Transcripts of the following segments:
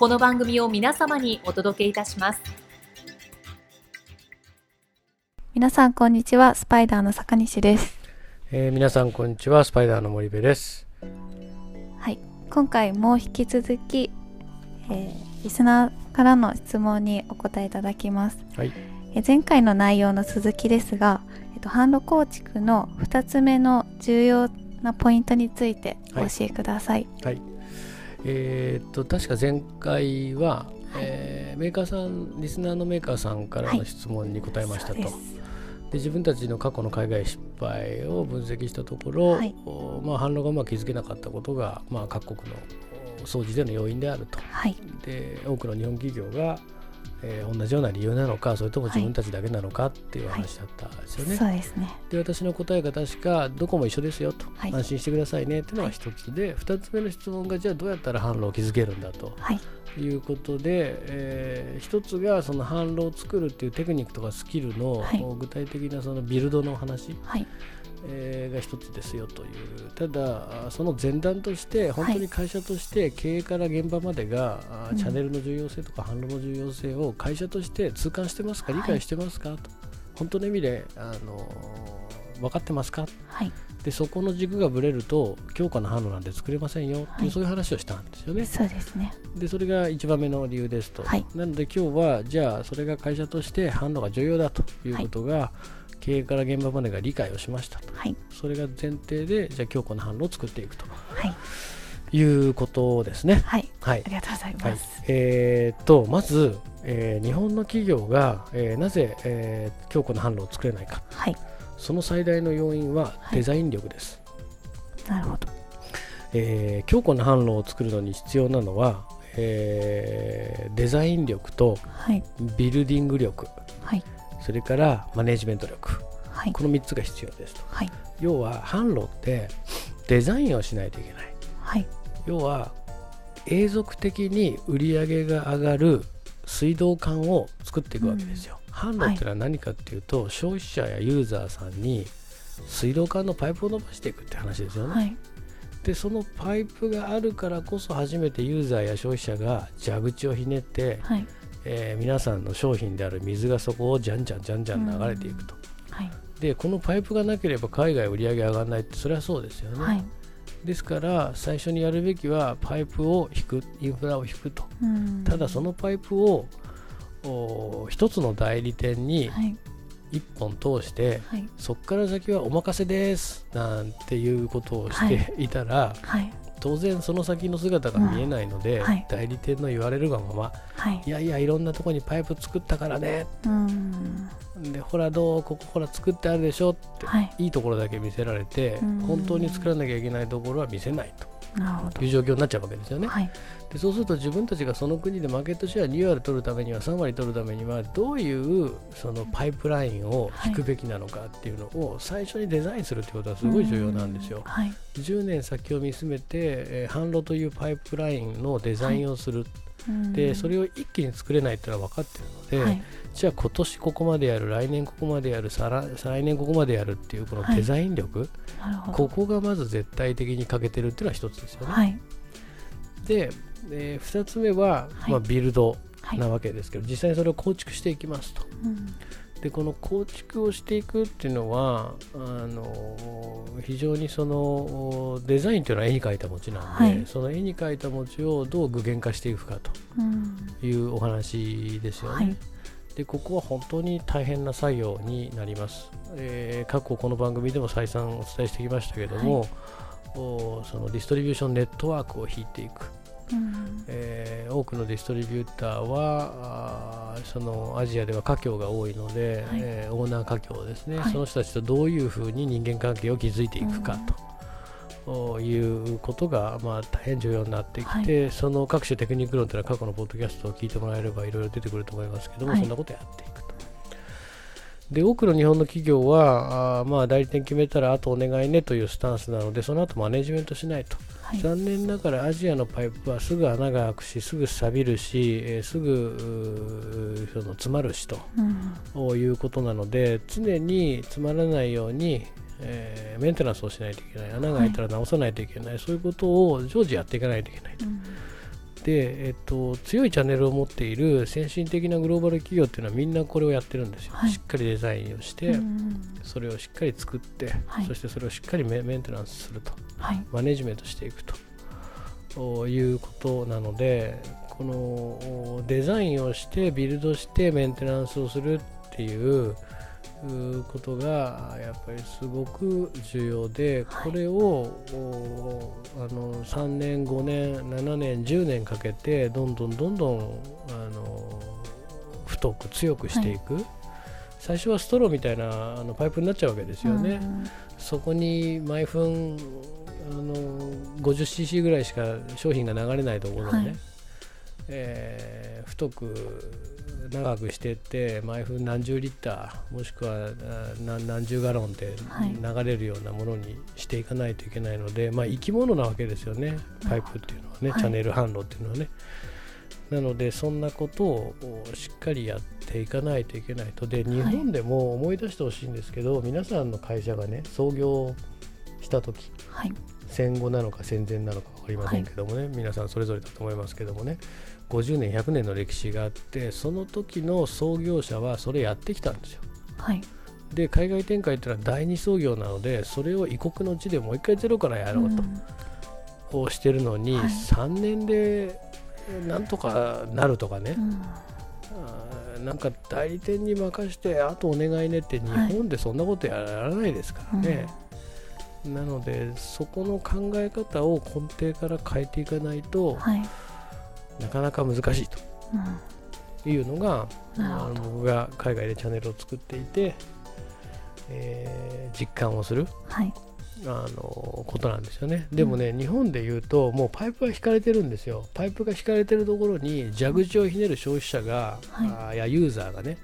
この番組を皆様にお届けいたします。皆さんこんにちは。スパイダーの坂西です、えー、皆さんこんにちは。スパイダーの森部です。はい。今回も引き続き、えー、リスナーからの質問にお答えいただきます、はい。えー、前回の内容の続きですが、えっと、販路構築の2つ目の重要なポイントについてお教えください、はい、はいえー、っと確か前回は、えー、メーカーさんリスナーのメーカーさんからの質問に答えましたと。はい、で自分たちの過去の海外失敗を分析したところ、はい、まあ、反応がうまく気づけなかったことが、まあ、各国の掃除での要因であると、はい、で多くの日本企業がえー、同じような理由なのかそれとも自分たちだけなのかっていう話だったんですよね。はい。はい、そうですね。で私の答えが確かどこも一緒ですよと、はい、安心してくださいねっていうのが一つで、2つ目の質問がじゃあどうやったら販路を築けるんだと。い。うことで、えー、一つがその販路を作るっていうテクニックとかスキルの、具体的なそのビルドの話、はいえー、が一つですよという。ただその前段として本当に会社として経営から現場までが、はい、チャンネルの重要性とか販路の重要性を会社として痛感してますか、理解してますか、と。本当の意味で、あの分かってますか、はい、でそこの軸がぶれると強化の販路なんて作れませんよ。っていう、そういう話をしたんですよね。そうですね。でそれが1番目の理由ですと、なので今日はじゃあそれが会社として販路が重要だということが、経営から現場までが理解をしましたと、はい、それが前提でじゃあ強固な販路を作っていくと、はい、いうことですね。はい、はい、ありがとうございます。はい、えー、とまず、えー、日本の企業が、えー、なぜ、えー、強固な販路を作れないか、はい、その最大の要因はデザイン力です。なるほど、えー、強固な販路を作るのに必要なのは、えー、デザイン力とビルディング力、はい、それからマネジメント力、はい、この3つが必要ですと、はい、要は販路ってデザインをしないといけない、はい、要は永続的に売り上げが上がる水道管を作っていくわけですよ、うん、販路ってのは何かっていうと、消費者やユーザーさんに水道管のパイプを伸ばしていくって話ですよね、でそのパイプがあるからこそ初めてユーザーや消費者が蛇口をひねって、はいえー、皆さんの商品である水がそこをじゃんじゃんじゃんじゃん流れていくと、はい、でこのパイプがなければ海外売り上げ上がらないってそれはそうですよね、はい、ですから最初にやるべきはパイプを引くインフラを引くと、ただそのパイプを一つの代理店に1本通して、はい、そこから先はお任せですなんていうことをしていたら、はい、当然その先の姿が見えないので、うん。はい、代理店の言われるがまま、はい、いやいやいろんなとこにパイプ作ったからね、うん、でほらどうここほら作ってあるでしょって、はい、いいところだけ見せられて、本当に作らなきゃいけないところは見せないと。いう状況になっちゃうわけですよね、はい、でそうすると自分たちがその国でマーケットシェア2割取るためには3割取るためにはどういうそのパイプラインを引くべきなのかっていうのを最初にデザインするってことはすごい重要なんですよ、はい、10年先を見つめて、えー、販路というパイプラインのデザインをする、でそれを一気に作れないっていうのは分かってるので、はい、じゃあ今年ここまでやる来年ここまでやる再来年ここまでやるっていうこのデザイン力、はい、ここがまず絶対的に欠けてるっていうのは一つですよね。はい、で、えー、2つ目は、まあ、ビルドなわけですけど、実際にそれを構築していきますと。うんでこの構築をしていくっていうのはあの非常にそのデザインというのは絵に描いた餅なんで、はい、その絵に描いた餅をどう具現化していくかというお話ですよね。はい。でここは本当に大変な作業になります、えー、過去この番組でも再三お伝えしてきましたけれども、はい、おそのディストリビューションネットワークを引いていく、うん、えー、多くのディストリビューターはそのアジアでは華僑が多いので、はい、えー、オーナー華僑ですね、はい、その人たちとどういうふうに人間関係を築いていくかと。うん、いうことが、まあ、大変重要になってきて、はい、その各種テクニック論というのは過去のポッドキャストを聞いてもらえればいろいろ出てくると思いますけども、そんなことやっていくと。で多くの日本の企業はあ、まあ、代理店決めたらあとお願いねというスタンスなのでその後マネジメントしないと、はい、残念ながらアジアのパイプはすぐ穴が開くしすぐ錆びるし、えー、すぐその詰まるしと、うん、いうことなので常に詰まらないようにえー、メンテナンスをしないといけない。穴が開いたら直さないといけない、はい、そういうことを常時やっていかないといけないと。うん。で、えっと、強いチャンネルを持っている先進的なグローバル企業っていうのはみんなこれをやってるんですよ、はい、しっかりデザインをして、それをしっかり作って、はい、そしてそれをしっかりメンテナンスすると、はい、マネジメントしていくということなのでこのデザインをしてビルドしてメンテナンスをするっていうことがやっぱりすごく重要で、これをあの3年、5年、7年、10年かけてどんどんどんどんあの太く強くしていく、はい、最初はストローみたいなあのパイプになっちゃうわけですよね。うん、そこに毎分あの 50cc ぐらいしか商品が流れないところでね、はい、えー、太く長くしていって毎分何十リッターもしくは何十ガロンで流れるようなものにしていかないといけないので、はい、まあ、生き物なわけですよねパイプっていうのはね、はい、チャンネル販路っていうのはね。なのでそんなことをしっかりやっていかないといけないと。で日本でも思い出してほしいんですけど、はい、皆さんの会社がね創業した時、はい、戦後なのか戦前なのか分かりませんけどもね、皆さんそれぞれだと思いますけどもね。50年100年の歴史があってその時の創業者はそれやってきたんですよ。はい、で海外展開っていうのは第二創業なのでそれを異国の地でもう一回ゼロからやろうと、うん、をしてるのに、はい、3年でなんとかなるとかね、うん、なんか代理店に任してあとお願いねって日本でそんなことやらないですからね。なのでそこの考え方を根底から変えていかないと、はい。なかなか難しいというのが、うん、あの僕が海外でチャンネルを作っていて、えー、実感をする、はい、あのことなんですよね。でもね、うん、日本でいうともうパイプが引かれてるんですよ。パイプが引かれてるところに蛇口をひねる消費者が、はい、やユーザーがね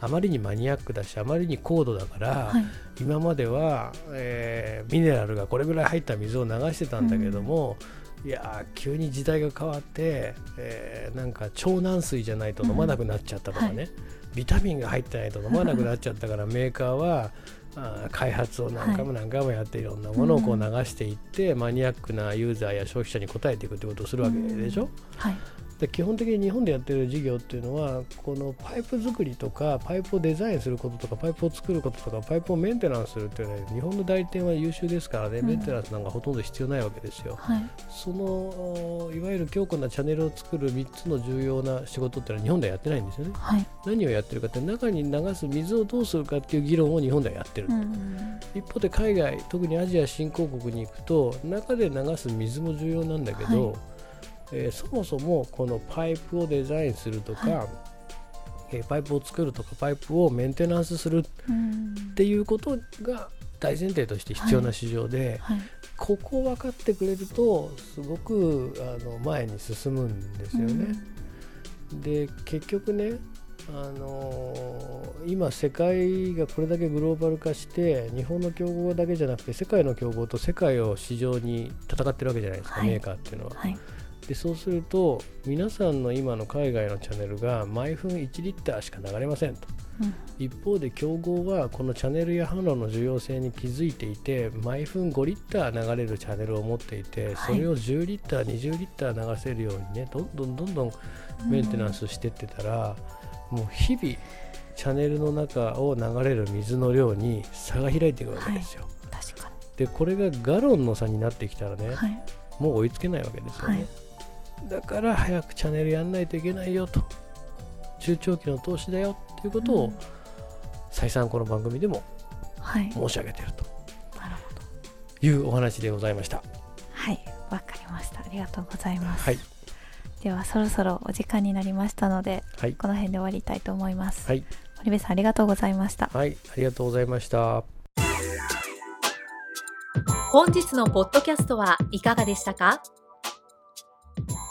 あまりにマニアックだしあまりに高度だから、はい、今までは、えー、ミネラルがこれぐらい入った水を流してたんだけども、うん。いや急に時代が変わって、えー、なんか腸軟水じゃないと飲まなくなっちゃったとかね、うん。はい、ビタミンが入ってないと飲まなくなっちゃったから メーカーはあ開発を何回も何回もやっていろんなものをこう流していって、マニアックなユーザーや消費者に応えていくということをするわけでしょ。うん。はいで基本的に日本でやってる事業っていうのはこのパイプ作りとかパイプをデザインすることとかパイプを作ることとかパイプをメンテナンスするっていうのは日本の代理店は優秀ですからね、うん、メンテナンスなんかほとんど必要ないわけですよ、はい、そのいわゆる強固なチャンネルを作る3つの重要な仕事っていうのは日本ではやってないんですよね、はい、何をやってるかって中に流す水をどうするかっていう議論を日本ではやってる、うん、一方で海外特にアジア新興国に行くと中で流す水も重要なんだけど、はいえー、そもそもこのパイプをデザインするとか、はい、えー、パイプを作るとかパイプをメンテナンスするっていうことが大前提として必要な市場で、はいはい、ここを分かってくれるとすごくあの前に進むんですよね。で結局ねあのー、今、世界がこれだけグローバル化して日本の競合だけじゃなくて世界の競合と世界を市場に戦ってるわけじゃないですか、はい、メーカーっていうのは。はい、でそうすると皆さんの今の海外のチャンネルが毎分1リッターしか流れませんと、うん、一方で競合はこのチャンネルや販路の重要性に気づいていて毎分5リッター流れるチャンネルを持っていてそれを10リッター、20リッター流せるようにねどんどんどんどんメンテナンスしていってたら、うん、もう日々チャネルの中を流れる水の量に差が開いていくわけですよ。はい、確かに。でこれがガロンの差になってきたらね、はい、もう追いつけないわけですよね。だから早くチャンネルやんないといけないよと。中長期の投資だよっていうことを、うん、再三この番組でも申し上げていると、はい、なるほど。いうお話でございました。はい。わかりました。ありがとうございます、はい、ではそろそろお時間になりましたので、はい、この辺で終わりたいと思います。はい。森部さんありがとうございました。はい。ありがとうございました。本日のポッドキャストはいかがでしたか？